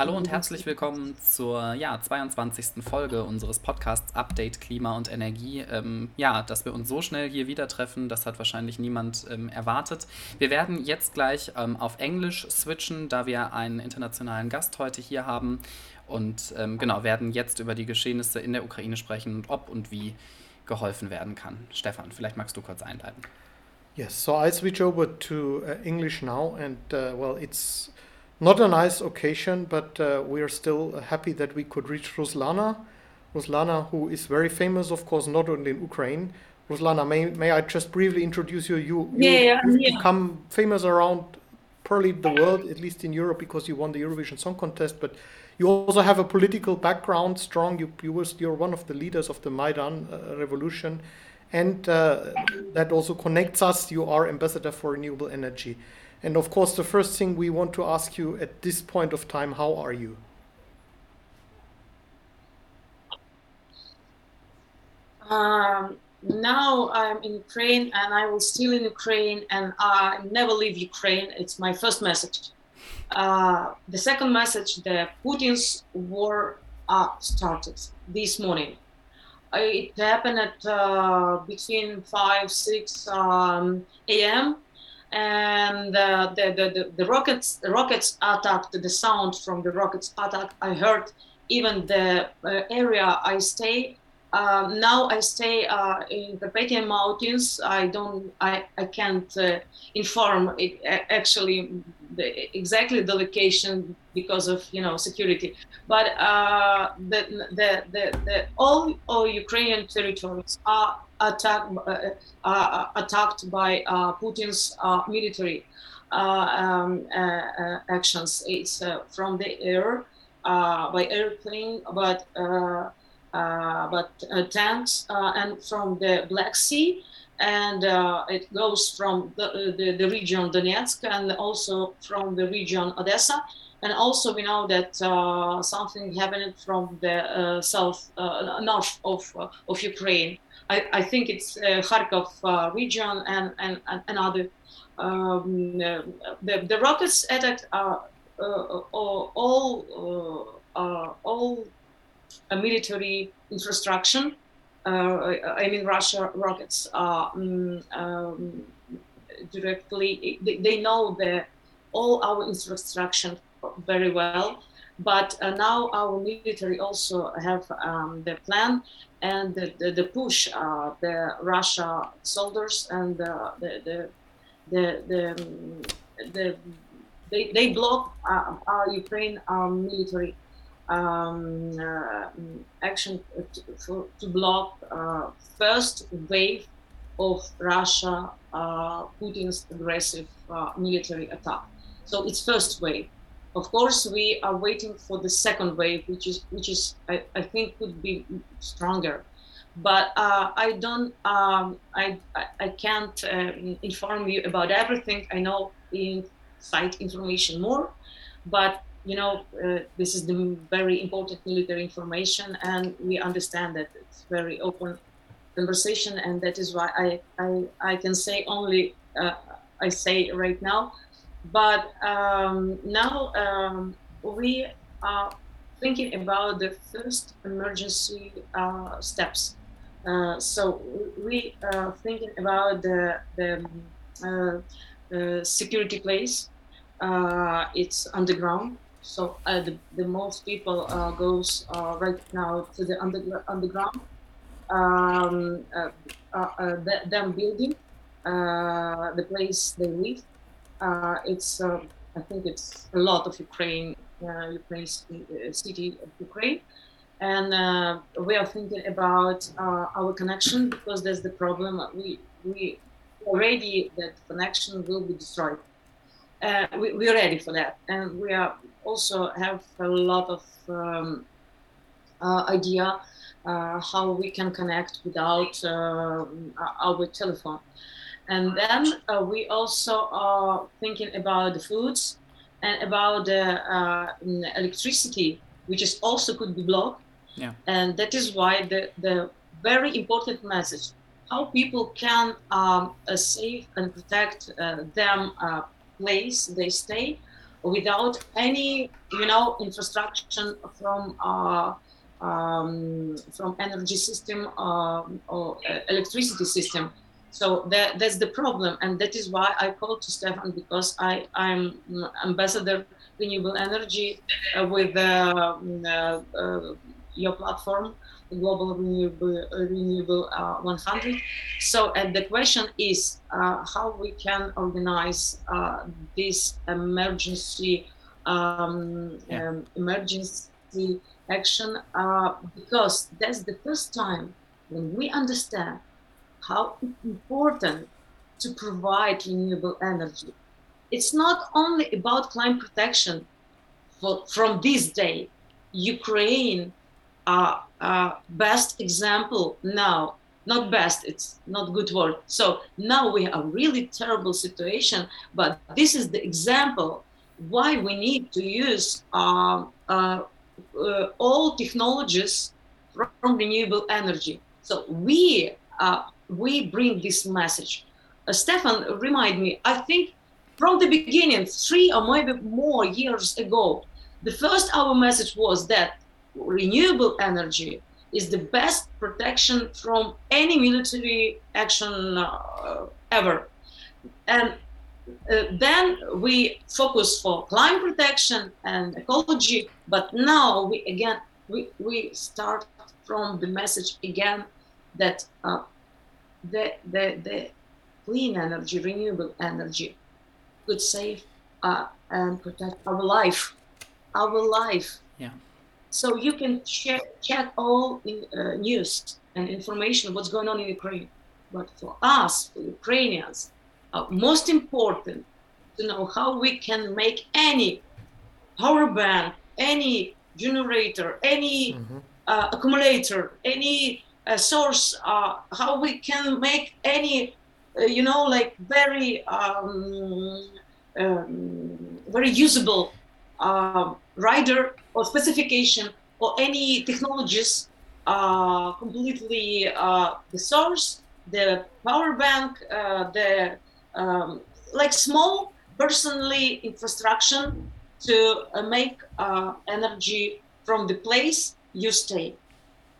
Hallo und herzlich willkommen zur ja, 22. Folge unseres Podcasts Update Klima und Energie. Ähm, ja, dass wir uns so schnell hier wieder treffen, das hat wahrscheinlich niemand ähm, erwartet. Wir werden jetzt gleich ähm, auf Englisch switchen, da wir einen internationalen Gast heute hier haben und ähm, genau werden jetzt über die Geschehnisse in der Ukraine sprechen und ob und wie geholfen werden kann. Stefan, vielleicht magst du kurz einleiten. Yes, so I switch over to uh, English now, and uh, well, it's not a nice occasion, but uh, we are still happy that we could reach Ruslana. Ruslana, who is very famous, of course, not only in Ukraine. Ruslana, may, may I just briefly introduce you? You, you yeah, you've yeah. become famous around probably the world, at least in Europe, because you won the Eurovision Song Contest. But you also have a political background, strong. You, you was you're one of the leaders of the Maidan uh, revolution, and uh, that also connects us. You are ambassador for renewable energy. And of course, the first thing we want to ask you at this point of time, how are you? Um, now I'm in Ukraine and I will still in Ukraine and I never leave Ukraine. It's my first message. Uh, the second message, the Putin's war uh, started this morning. It happened at uh, between 5, 6 um, a.m and uh, the, the, the, the, rockets rockets attacked the sound from the rockets attack i heard even the uh, area i stay um, now i stay uh, in the Carpathian mountains. I don't i, I can't uh, inform it, actually the, exactly the location because of you know security but uh, the, the, the, the, all, all ukrainian territories are attacked uh, uh, uh, attacked by uh, Putin's uh, military uh, um, actions. It's from the air by airplane, but but tanks and from the Black Sea and uh, it goes from the, the, the, region Donetsk and also from the region Odessa. And also we know that uh, something happened from the uh, south, north of, of Ukraine. I, I think it's uh, Kharkov uh, region and, and, and other. Um, uh, the, the rockets attacked uh, uh, all, uh, all military infrastructure. I mean, Russia rockets um, um, directly, they, they know the, all our infrastructure very well but uh, now our military also have um, the plan and the, the, the push uh, the Russia soldiers and the the the, the, um, the they, they block uh, our Ukraine um, military um, uh, action to, to block uh, first wave of Russia uh, Putin's aggressive military attack. So it's first wave. Of course, we are waiting for the second wave, which is which is I, I think could be stronger. But uh, I don't um, I, I, can't inform you about everything. I know inside information more, but you know uh, this is the very important military information, and we understand that it's very open conversation, and that is why I I, I can say only uh, I say right now but um, now um, we are thinking about the first emergency uh, steps. Uh, so we are thinking about the, the uh, security place. Uh, it's underground. So uh, the, the most people uh, goes right now to the under, underground. Um, the, them building the place they live uh, it's um, I think it's a lot of Ukraine, uh, Ukraine uh, city of Ukraine, and uh, we are thinking about uh, our connection because there's the problem. We we already that connection will be destroyed. Uh, we, we're ready for that, and we are also have a lot of um, idea how we can connect without our telephone. And then uh, we also are thinking about the foods and about the uh, electricity, which is also could be blocked. Yeah. And that is why the, the very important message, how people can um, uh, save and protect uh, them uh, place they stay, without any, you know, infrastructure from uh, um, from energy system uh, or electricity system. So that, that's the problem, and that is why I called to Stefan because I I'm ambassador renewable energy uh, with uh, uh, your platform, Global Renewable Renewable 100. So, and the question is how we can organize this emergency um, yeah. um, emergency action uh, because that's the first time when we understand how important to provide renewable energy. It's not only about climate protection for, from this day. Ukraine are uh, best example now. Not best, it's not good word. So now we have a really terrible situation, but this is the example why we need to use uh, uh, uh, all technologies from renewable energy. So we uh, we bring this message. Uh, Stefan, remind me. I think from the beginning, three or maybe more years ago, the first our message was that renewable energy is the best protection from any military action uh, ever. And uh, then we focus for climate protection and ecology, but now we again we, we start from the message again that uh, the, the, the clean energy, renewable energy could save uh, and protect our life, our life. Yeah. So you can check, all in, uh, news and information what's going on in Ukraine. But for us, for Ukrainians, uh, most important to know how we can make any power bank, any generator, any mm-hmm. uh, accumulator, any uh, source, uh, how we can make any, uh, you know, like very, um, um, very usable uh, rider or specification or any technologies completely the source, the power bank, the um, like small personally infrastructure to uh, make uh, energy from the place you stay.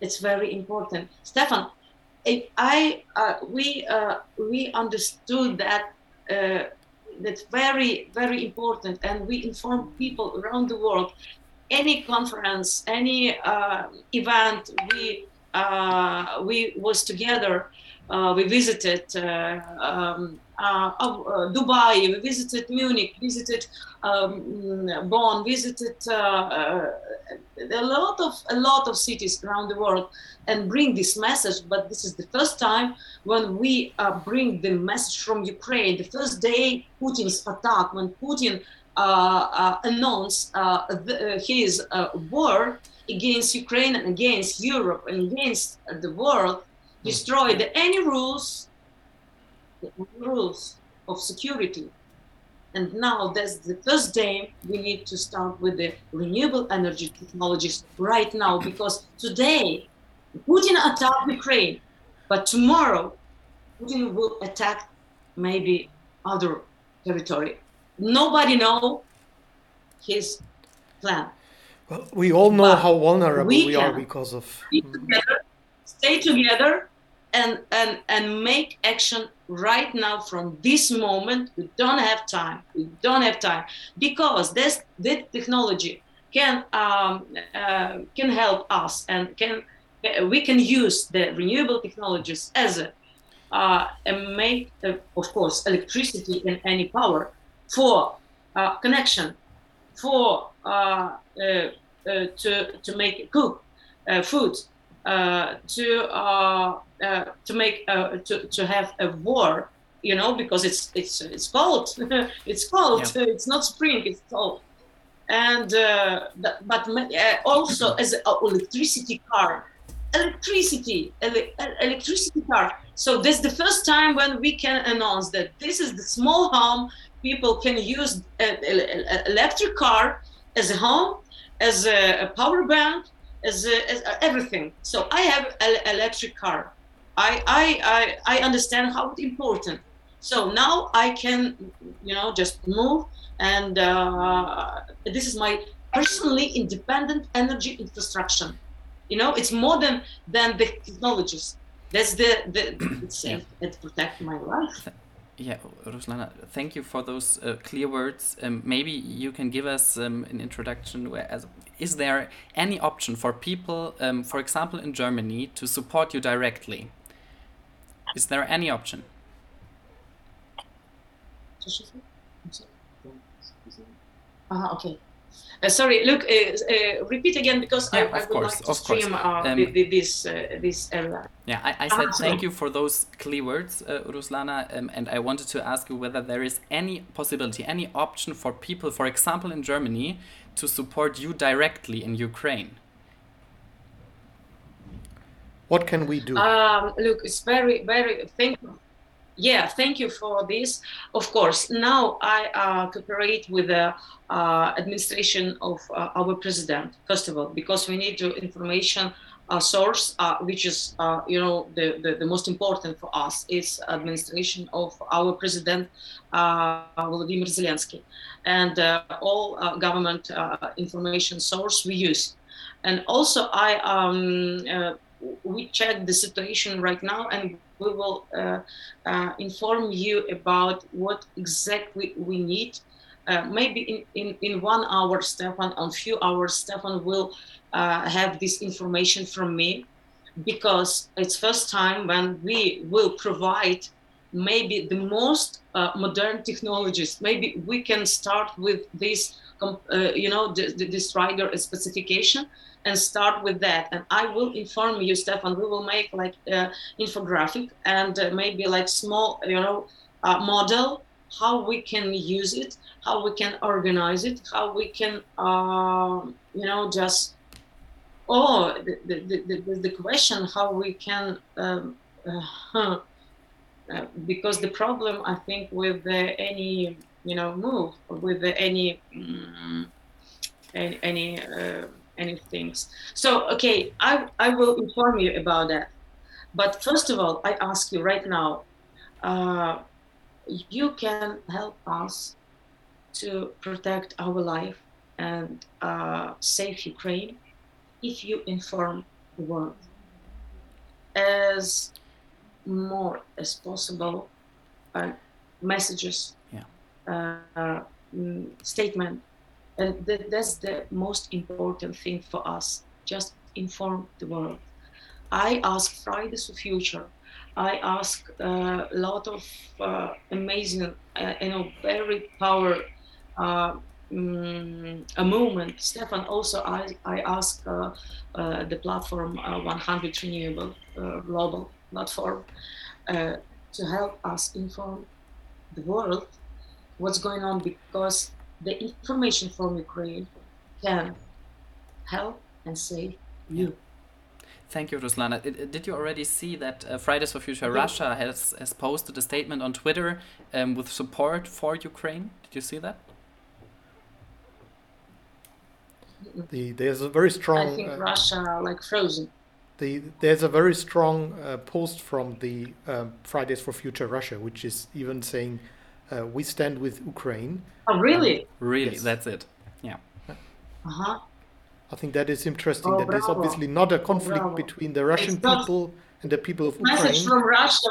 It's very important. Stefan, If I uh, we uh, we understood that uh, that's very very important, and we inform people around the world. Any conference, any uh, event, we we was together. we visited. Um, uh, uh, Dubai, we visited Munich, visited um, Bonn, visited uh, a lot of a lot of cities around the world, and bring this message. But this is the first time when we bring the message from Ukraine. The first day Putin's attack, when Putin announced the, his war against Ukraine and against Europe and against the world, destroyed any rules rules of security. And now that's the first day we need to start with the renewable energy technologies right now because today Putin attacked Ukraine, but tomorrow Putin will attack maybe other territory. Nobody know his plan. Well, we all know but how vulnerable we, we are because of. Together, stay together and, and, and make action right now from this moment. We don't have time. We don't have time. Because this this technology can um, uh, can help us and can we can use the renewable technologies as a uh, and make uh, of course electricity and any power for uh, connection for uh, to to make cook food to uh, to make uh, to, to have a war you know because it's it's it's cold. It's cold. Yeah. it's not spring it's cold. And uh, but uh, also as an electricity car electricity ele- electricity car. So this is the first time when we can announce that this is the small home people can use an electric car as a home as a, a power bank as, a, as everything so i have an electric car I, I, I, I understand how important So now I can, you know, just move, and uh, this is my personally independent energy infrastructure. You know, it's more than than the technologies. That's the the it's safe yeah. it protect my life. Yeah, Ruslana, thank you for those uh, clear words. Um, maybe you can give us um, an introduction. Where, as, is there any option for people, um, for example, in Germany, to support you directly? Is there any option? Uh, okay. Uh, sorry, look, uh, uh, repeat again because yeah, I, I, would course, like to stream uh, um, this uh, this area. Yeah, I, I said thank you for those clear words, uh, Ruslana, um, and I wanted to ask you whether there is any possibility, any option for people, for example, in Germany, to support you directly in Ukraine. What can we do? Um, look, it's very, very. Thank you yeah, thank you for this. Of course, now I uh, cooperate with the uh, administration of uh, our president, first of all, because we need the information uh, source, uh, which is, uh, you know, the, the, the, most important for us is administration of our president, Vladimir Zelensky, and all government information source we use. And also, I um, we check the situation right now and we will uh, uh, inform you about what exactly we need. Uh, maybe in, in, in one hour, Stefan, a few hours, Stefan will uh, have this information from me because it's first time when we will provide maybe the most uh, modern technologies. Maybe we can start with this, uh, you know, the, this rider specification and start with that. And I will inform you, Stefan. We will make like uh, infographic and uh, maybe like small, you know, uh, model how we can use it, how we can organize it, how we can, um, you know, just oh the the, the, the question how we can. Um, uh, uh, because the problem I think with any you know move with any um, any, any uh, any things. So, okay, I, I will inform you about that. But first of all, I ask you right now, uh, you can help us to protect our life and uh, save Ukraine if you inform the world as more as possible uh, messages, mm, statement and that, that's the most important thing for us. Just inform the world. I ask Fridays for Future. I ask uh, a lot of uh, amazing, uh, you know, very power um, a movement. Stefan, also I, I ask uh, uh, the platform uh, 100 Renewable Global Platform to help us inform the world what's going on because the information from Ukraine can help and save you. Thank you, Ruslana. Did you already see that uh, Fridays for Future Russia has, has posted a statement on Twitter um, with support for Ukraine? Did you see that? The, there's a very strong. I think uh, Russia like frozen. The, there's a very strong uh, post from the um, Fridays for Future Russia, which is even saying uh, we stand with Ukraine. Oh, really? Um, really, yes. that's it. Yeah. Uh huh. I think that is interesting. Oh, that bravo. is obviously not a conflict oh, between the Russian people and the people of Ukraine. Message from Russia.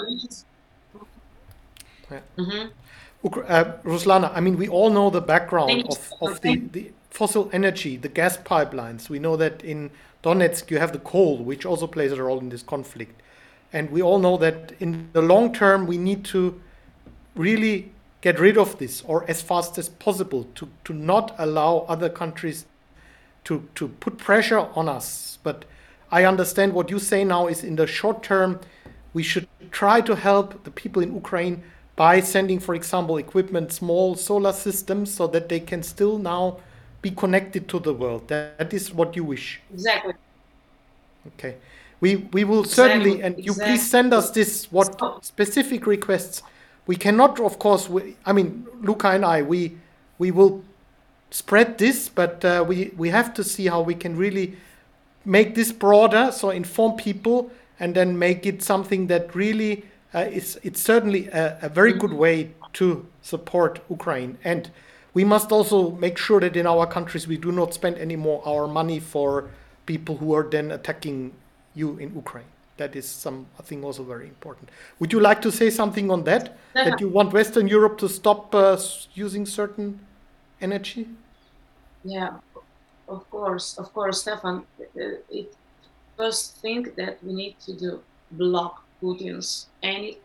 Yeah. Mm-hmm. Uh, Ruslana, I mean, we all know the background of, of the, the fossil energy, the gas pipelines. We know that in Donetsk you have the coal, which also plays a role in this conflict. And we all know that in the long term we need to really get rid of this or as fast as possible to, to not allow other countries to, to put pressure on us. But I understand what you say now is in the short term, we should try to help the people in Ukraine by sending, for example, equipment, small solar systems, so that they can still now be connected to the world. That, that is what you wish. Exactly. Okay. We, we will exactly. certainly, and you exactly. please send us this, what specific requests we cannot, of course. We, I mean, Luca and I, we we will spread this, but uh, we we have to see how we can really make this broader, so inform people, and then make it something that really uh, it's it's certainly a, a very good way to support Ukraine, and we must also make sure that in our countries we do not spend any more our money for people who are then attacking you in Ukraine. That is some I think also very important. Would you like to say something on that? That you want Western Europe to stop uh, using certain energy? Yeah, of course, of course, Stefan. uh, It first thing that we need to do block Putin's any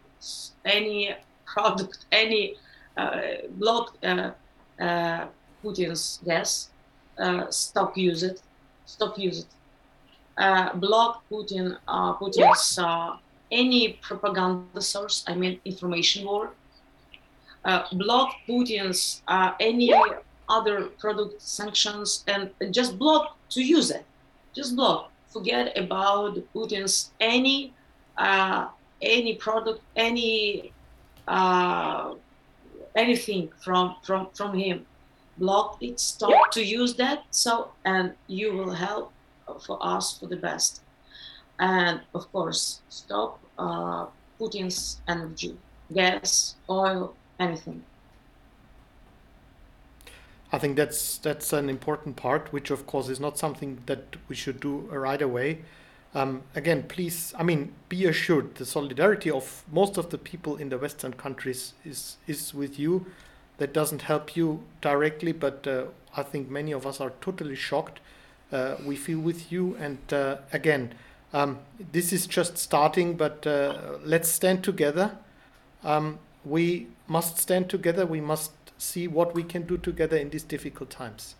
any product, any uh, block uh, uh, Putin's gas. Uh, stop use it. Stop use it. Uh, block Putin. Uh, Putin's uh, any propaganda source. I mean, information war. Uh, block Putin's uh, any other product sanctions and just block to use it. Just block. Forget about Putin's any any product, any anything from from from him. Block it. Stop to use that. So and you will help for us for the best. And of course, stop uh, Putin's energy, gas, oil, anything. I think that's that's an important part, which of course is not something that we should do right away. Um, again, please, I mean, be assured the solidarity of most of the people in the Western countries is is with you. That doesn't help you directly, but uh, I think many of us are totally shocked. Uh, we feel with you, and uh, again, um, this is just starting, but uh, let's stand together. Um, we must stand together. We must see what we can do together in these difficult times.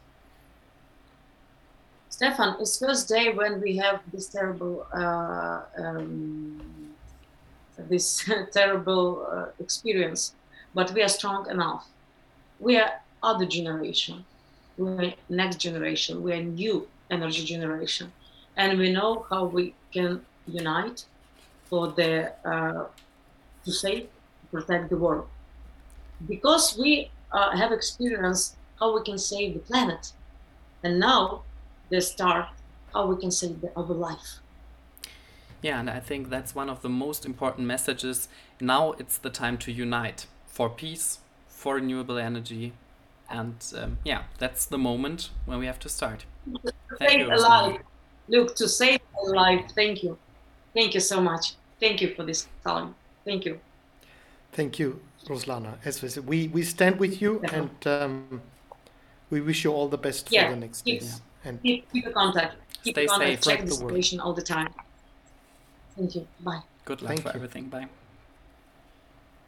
Stefan, it's first day when we have this terrible, uh, um, this terrible uh, experience, but we are strong enough. We are other generation. We are next generation. We are new energy generation, and we know how we can unite for the uh, to save, protect the world. Because we uh, have experienced how we can save the planet, and now the start how we can save the other life. Yeah, and I think that's one of the most important messages. Now it's the time to unite for peace, for renewable energy, and um, yeah, that's the moment when we have to start. Thank save a life. Look, to save a life. Thank you. Thank you so much. Thank you for this time. Thank you. Thank you, Ruslana. As we said, we, we stand with you and um, we wish you all the best for the next keep, days. And keep, keep the contact. Keep stay the contact. safe. Check the situation all the time. Thank you. Bye. Good luck Thank for you. everything. Bye.